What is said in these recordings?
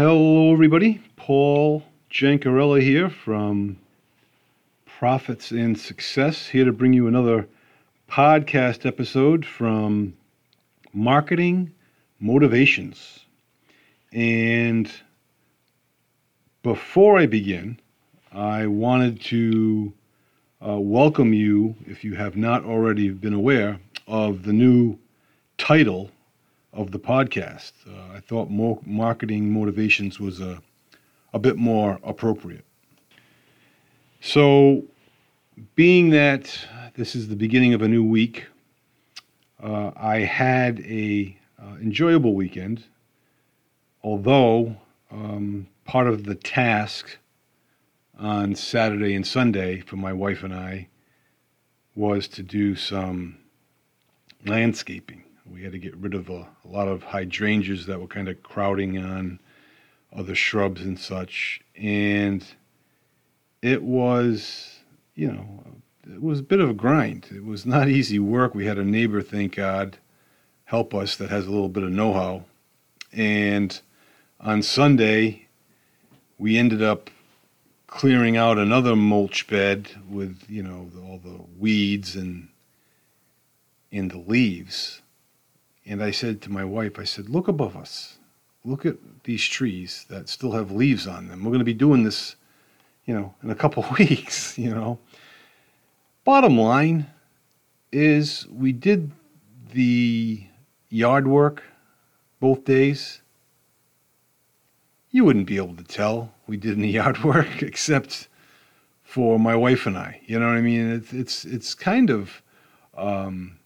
Hello, everybody. Paul Jancarella here from Profits and Success, here to bring you another podcast episode from Marketing Motivations. And before I begin, I wanted to uh, welcome you, if you have not already been aware, of the new title of the podcast. Uh, I thought mo- marketing motivations was a, a bit more appropriate. So, being that this is the beginning of a new week, uh, I had a uh, enjoyable weekend. Although um, part of the task on Saturday and Sunday for my wife and I was to do some landscaping. We had to get rid of a, a lot of hydrangeas that were kind of crowding on other shrubs and such. And it was, you know, it was a bit of a grind. It was not easy work. We had a neighbor, thank God, help us that has a little bit of know how. And on Sunday, we ended up clearing out another mulch bed with, you know, all the weeds and in the leaves. And I said to my wife, I said, look above us. Look at these trees that still have leaves on them. We're going to be doing this, you know, in a couple weeks, you know. Bottom line is we did the yard work both days. You wouldn't be able to tell we did any yard work except for my wife and I. You know what I mean? It's it's it's kind of um,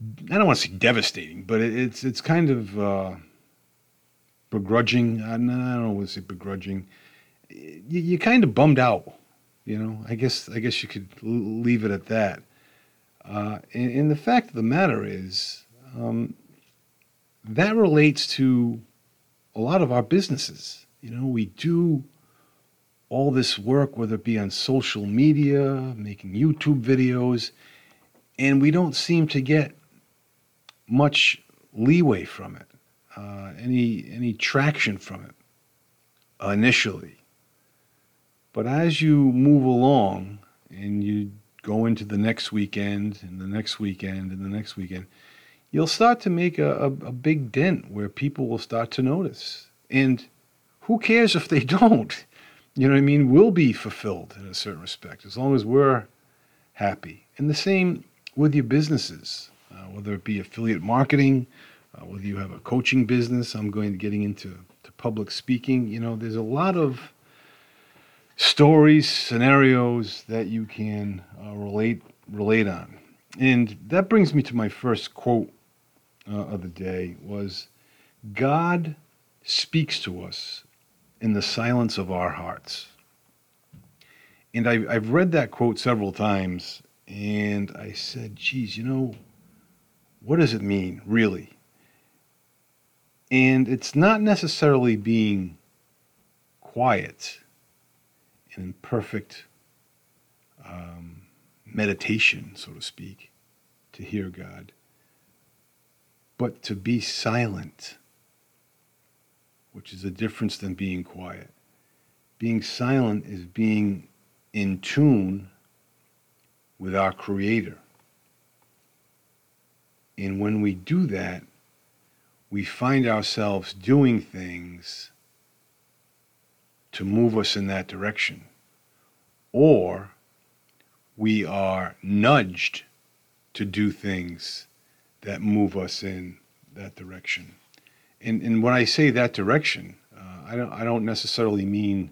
I don't want to say devastating, but it, it's it's kind of uh, begrudging. I don't, I don't want to say begrudging. You, you're kind of bummed out, you know. I guess I guess you could leave it at that. Uh, and, and, the fact of the matter is, um, that relates to a lot of our businesses. You know, we do all this work, whether it be on social media, making YouTube videos, and we don't seem to get much leeway from it, uh, any any traction from it initially. But as you move along and you go into the next weekend and the next weekend and the next weekend, you'll start to make a, a, a big dent where people will start to notice. And who cares if they don't? You know what I mean? We'll be fulfilled in a certain respect as long as we're happy. And the same with your businesses uh, whether it be affiliate marketing, uh, whether you have a coaching business. I'm going to getting into to public speaking. You know, there's a lot of stories, scenarios that you can uh, relate relate on, and that brings me to my first quote uh, of the day was, "God speaks to us in the silence of our hearts." And I, I've read that quote several times, and I said, geez, you know, what does it mean, really? And it's not necessarily being quiet and in perfect um, meditation, so to speak, to hear God, but to be silent, which is a difference than being quiet. Being silent is being in tune with our Creator. And when we do that, we find ourselves doing things to move us in that direction. Or we are nudged to do things that move us in that direction. And, and when I say that direction, uh, I, don't, I don't necessarily mean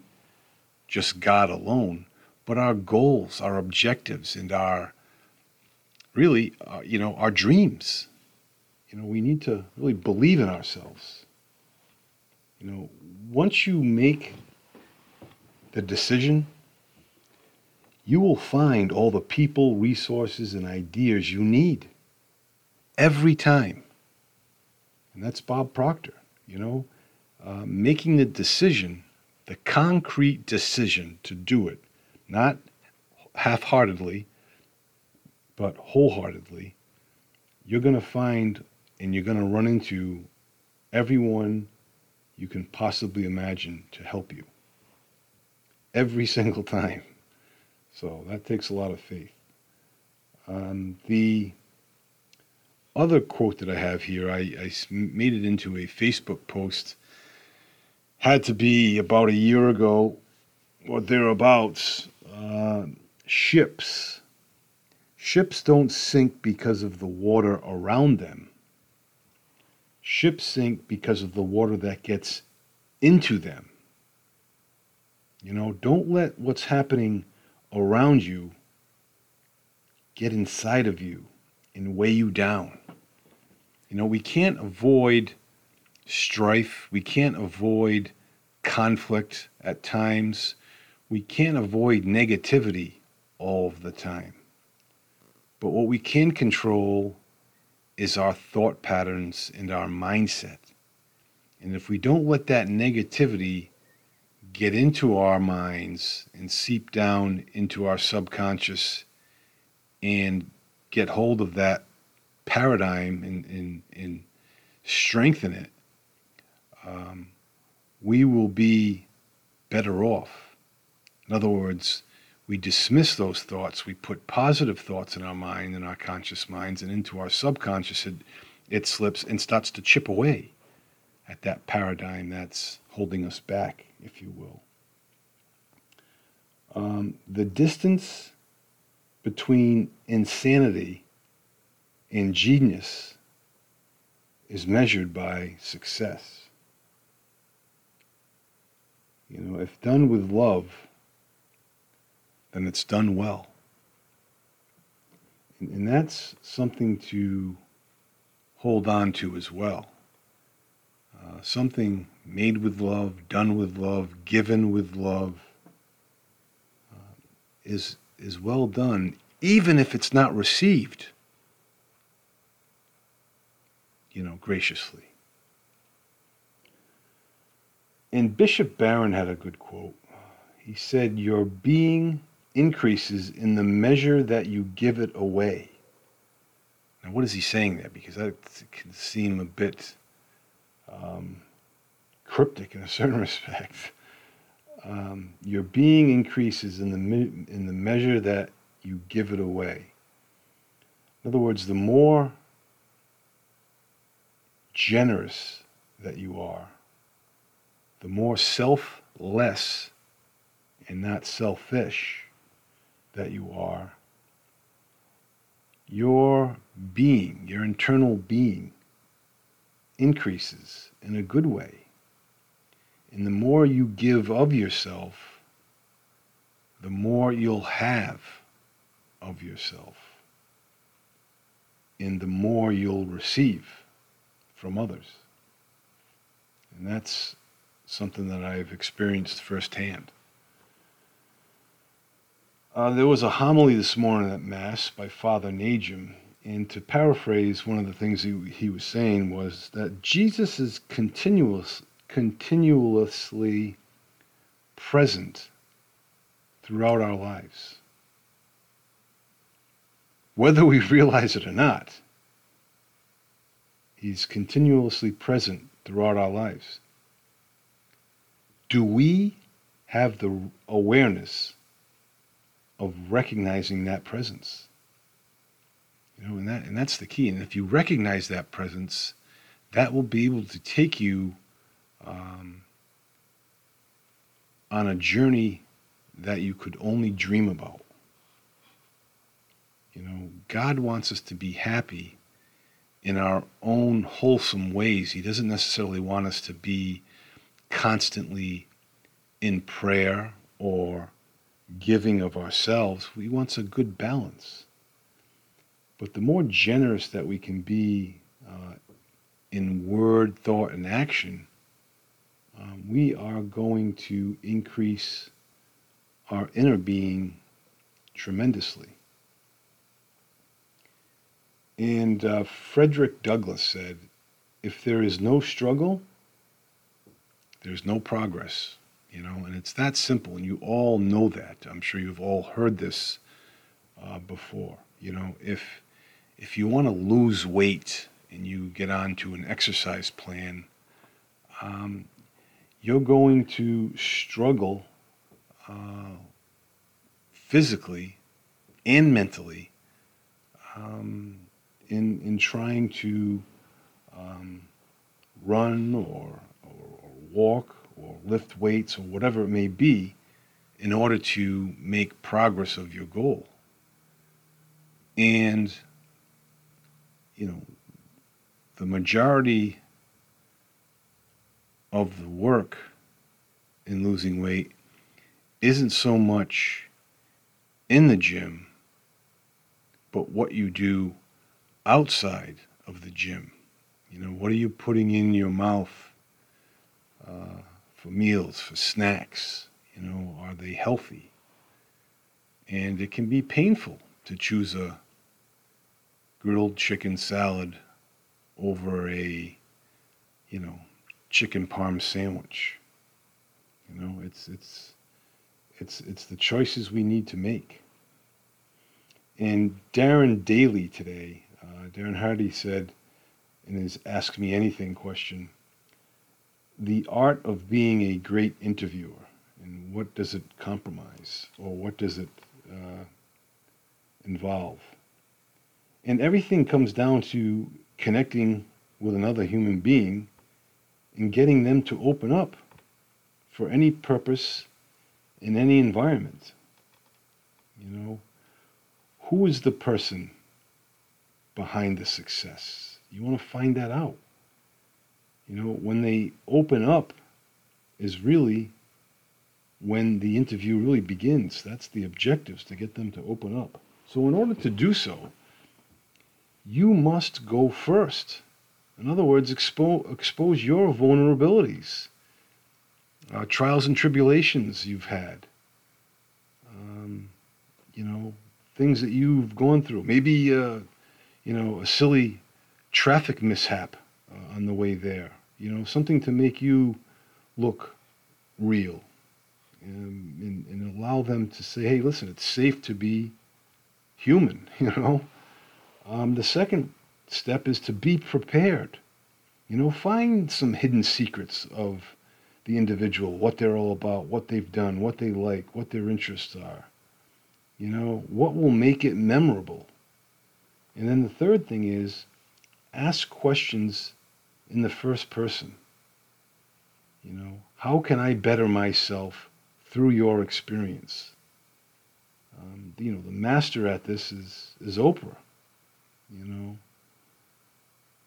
just God alone, but our goals, our objectives, and our really, uh, you know, our dreams. You know, we need to really believe in ourselves. You know, once you make the decision, you will find all the people, resources, and ideas you need every time. And that's Bob Proctor, you know, uh, making the decision, the concrete decision to do it, not half heartedly, but wholeheartedly, you're going to find and you're going to run into everyone you can possibly imagine to help you. Every single time. So that takes a lot of faith. Um, the other quote that I have here, I, I made it into a Facebook post, had to be about a year ago or thereabouts. Uh, ships. Ships don't sink because of the water around them. Ships sink because of the water that gets into them. You know, don't let what's happening around you get inside of you and weigh you down. You know, we can't avoid strife, we can't avoid conflict at times, we can't avoid negativity all of the time. But what we can control is our thought patterns and our mindset. And if we don't let that negativity get into our minds and seep down into our subconscious and get hold of that paradigm and, and, and strengthen it, um, we will be better off. In other words, we dismiss those thoughts. We put positive thoughts in our mind, in our conscious minds, and into our subconscious, it, it slips and starts to chip away at that paradigm that's holding us back, if you will. Um, the distance between insanity and genius is measured by success. You know, if done with love, then it's done well. And, and that's something to hold on to as well. Uh, something made with love, done with love, given with love uh, is, is well done, even if it's not received, you know, graciously. And Bishop Barron had a good quote. He said, Your being increases in the measure that you give it away. Now, what is he saying there? Because that can seem a bit um, cryptic in a certain respect. Um, your being increases in the in the measure that you give it away. In other words, the more generous that you are, the more selfless and not selfish that you are, your being, your internal being, increases in a good way. And the more you give of yourself, the more you'll have of yourself. And the more you'll receive from others. And that's something that I've experienced firsthand. Uh, there was a homily this morning at Mass by Father Najim, and to paraphrase one of the things he, he was saying was that Jesus is continuous, continuously present throughout our lives. Whether we realize it or not, He's continuously present throughout our lives. Do we have the awareness of recognizing that presence. You know, and that and that's the key. And if you recognize that presence, that will be able to take you um, on a journey that you could only dream about. You know, God wants us to be happy in our own wholesome ways. He doesn't necessarily want us to be constantly in prayer or giving of ourselves, he wants a good balance. But the more generous that we can be uh, in word, thought, and action, um, we are going to increase our inner being tremendously. And uh, Frederick Douglass said, if there is no struggle, there's no progress you know, and it's that simple, and you all know that. I'm sure you've all heard this uh, before. You know, if if you want to lose weight and you get onto an exercise plan, um, you're going to struggle uh, physically and mentally um, in in trying to um, run or, or, or walk or lift weights or whatever it may be in order to make progress of your goal. And you know, the majority of the work in losing weight isn't so much in the gym, but what you do outside of the gym. You know, what are you putting in your mouth uh, for meals, for snacks? You know, are they healthy? And it can be painful to choose a grilled chicken salad over a, you know, chicken parm sandwich. You know, it's it's it's it's the choices we need to make. And Darren Daly today, uh, Darren Hardy said in his Ask Me Anything question, the art of being a great interviewer, and what does it compromise, or what does it uh, involve? And everything comes down to connecting with another human being and getting them to open up for any purpose in any environment. You know, who is the person behind the success? You want to find that out. You know, when they open up is really when the interview really begins. That's the objectives to get them to open up. So, in order to do so, you must go first. In other words, expo- expose your vulnerabilities, uh, trials and tribulations you've had, um, you know, things that you've gone through. Maybe, uh, you know, a silly traffic mishap uh, on the way there. You know, something to make you look real and, and, and allow them to say, hey, listen, it's safe to be human, you know. Um, the second step is to be prepared. You know, find some hidden secrets of the individual, what they're all about, what they've done, what they like, what their interests are. You know, what will make it memorable? And then the third thing is ask questions in the first person. You know, how can I better myself through your experience? Um, you know, the master at this is, is Oprah you know.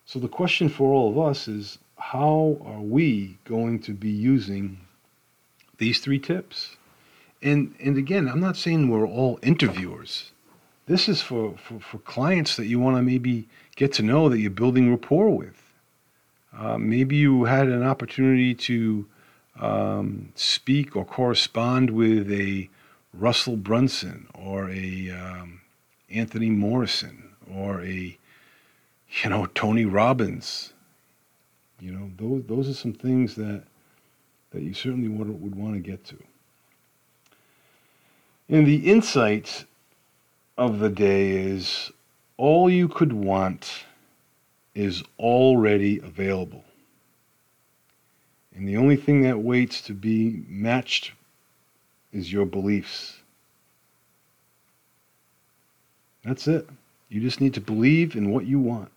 So the question for all of us is how are we going to be using these three tips? And and again, I'm not saying we're all interviewers. This is for, for, for clients that you want to maybe get to know that you're building rapport with. Uh, maybe you had an opportunity to um, speak or correspond with a Russell Brunson or a um, Anthony Morrison or a, you know, Tony Robbins. You know, those those are some things that that you certainly would, would want to get to. And the insight of the day is all you could want is already available. And the only thing that waits to be matched is your beliefs. That's it. You just need to believe in what you want.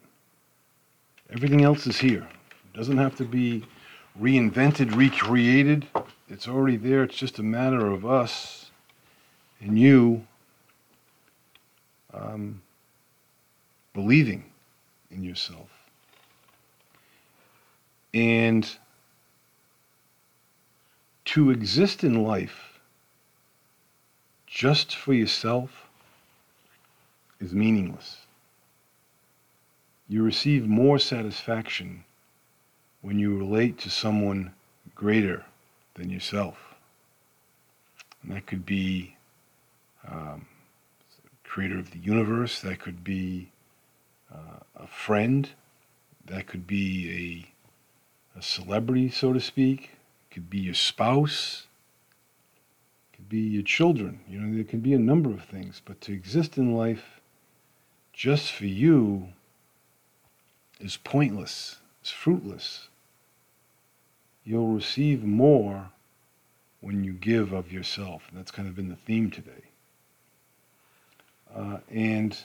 Everything else is here. It doesn't have to be reinvented, recreated. It's already there. It's just a matter of us and you um, believing in yourself. And to exist in life just for yourself is meaningless. You receive more satisfaction when you relate to someone greater than yourself. And that could be um, creator of the universe, that could be uh, a friend, that could be a, a celebrity, so to speak, could be your spouse, could be your children. You know, there can be a number of things, but to exist in life just for you is pointless, it's fruitless. you'll receive more when you give of yourself. And that's kind of been the theme today. Uh, and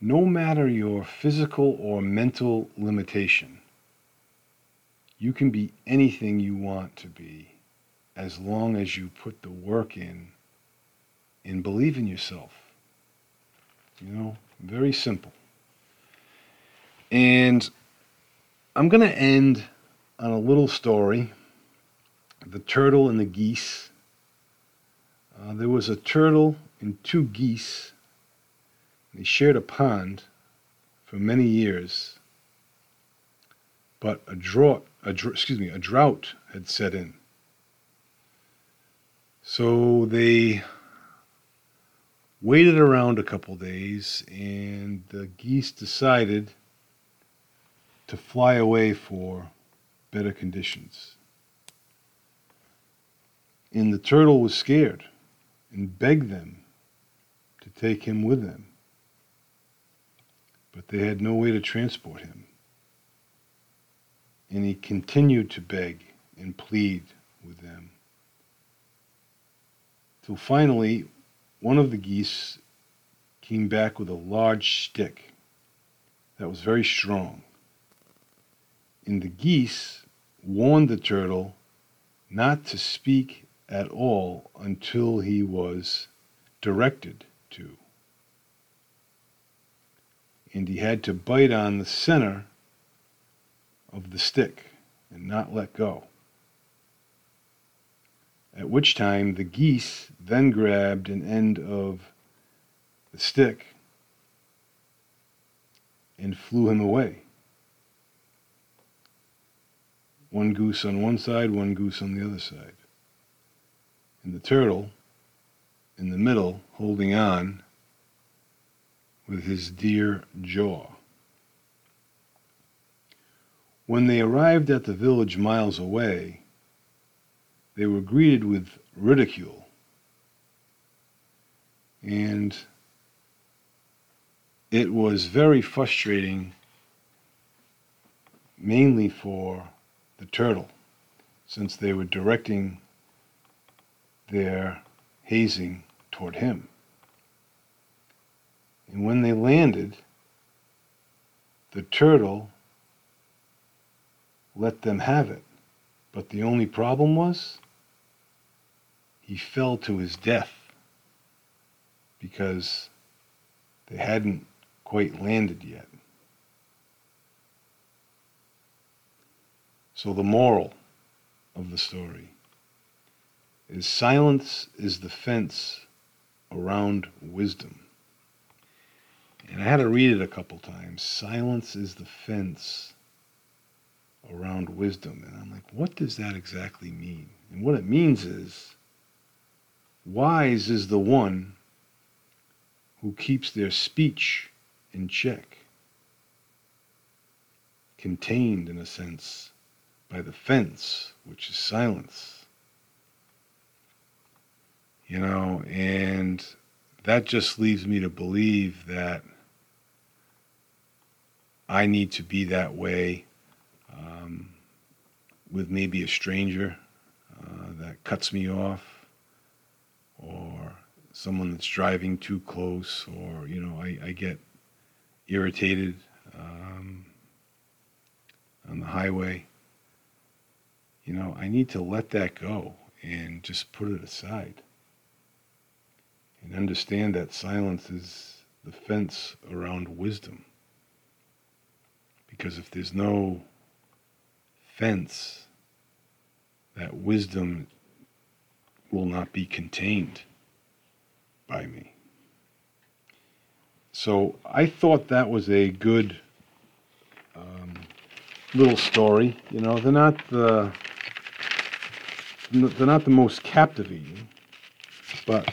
no matter your physical or mental limitation, you can be anything you want to be as long as you put the work in and believe in yourself. You know, very simple. And I'm going to end on a little story The Turtle and the Geese. Uh, there was a turtle and two geese. They shared a pond for many years, but a drought, a, excuse me, a drought had set in. So they waited around a couple days, and the geese decided to fly away for better conditions. And the turtle was scared and begged them to take him with them. But they had no way to transport him. And he continued to beg and plead with them. Till finally, one of the geese came back with a large stick that was very strong and the geese warned the turtle not to speak at all until he was directed to. And he had to bite on the center of the stick and not let go. At which time the geese then grabbed an end of the stick and flew him away. One goose on one side, one goose on the other side. And the turtle in the middle holding on with his dear jaw. When they arrived at the village miles away, they were greeted with ridicule. And it was very frustrating, mainly for the turtle, since they were directing their hazing toward him. And when they landed, the turtle let them have it. But the only problem was he fell to his death because they hadn't quite landed yet. So, the moral of the story is silence is the fence around wisdom. And I had to read it a couple times. Silence is the fence around wisdom. And I'm like, what does that exactly mean? And what it means is wise is the one who keeps their speech in check, contained in a sense by the fence, which is silence. You know, and that just leaves me to believe that I need to be that way um, with maybe a stranger uh, that cuts me off or someone that's driving too close or, you know, I, I get irritated um, on the highway you know, I need to let that go and just put it aside and understand that silence is the fence around wisdom. Because if there's no fence, that wisdom will not be contained by me. So I thought that was a good um, little story. You know, they're not the they're not the most captivating, but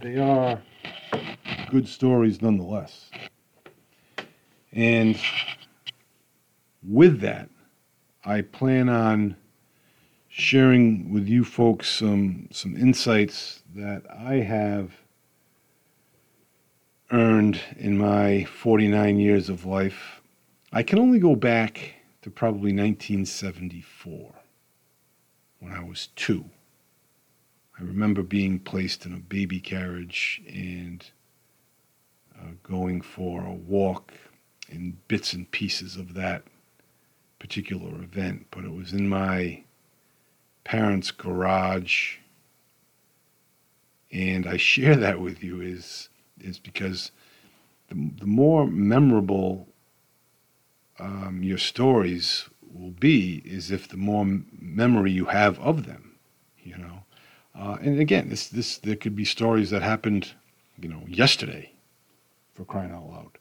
they are good stories nonetheless. And with that, I plan on sharing with you folks some some insights that I have earned in my 49 years of life. I can only go back to probably 1974 when I was two. I remember being placed in a baby carriage and uh, going for a walk in bits and pieces of that particular event, but it was in my parents' garage. And I share that with you is is because the, the more memorable um, your stories will be is if the more memory you have of them, you know. Uh, and again, this this there could be stories that happened, you know, yesterday, for crying out loud.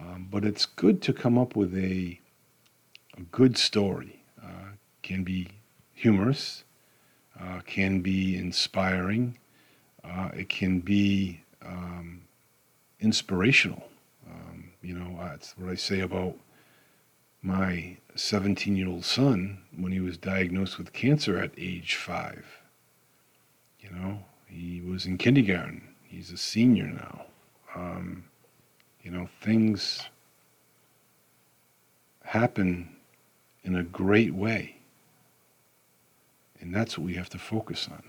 Um, but it's good to come up with a a good story. Uh, can be humorous, uh, can be inspiring, uh, it can be um, inspirational. Um, you know, that's what I say about my 17 year old son when he was diagnosed with cancer at age five. You know, he was in kindergarten, he's a senior now. Um, you know, things happen in a great way. And that's what we have to focus on.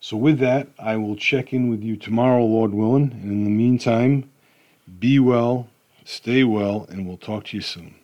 So, with that, I will check in with you tomorrow, Lord willing. And in the meantime, be well, stay well, and we'll talk to you soon.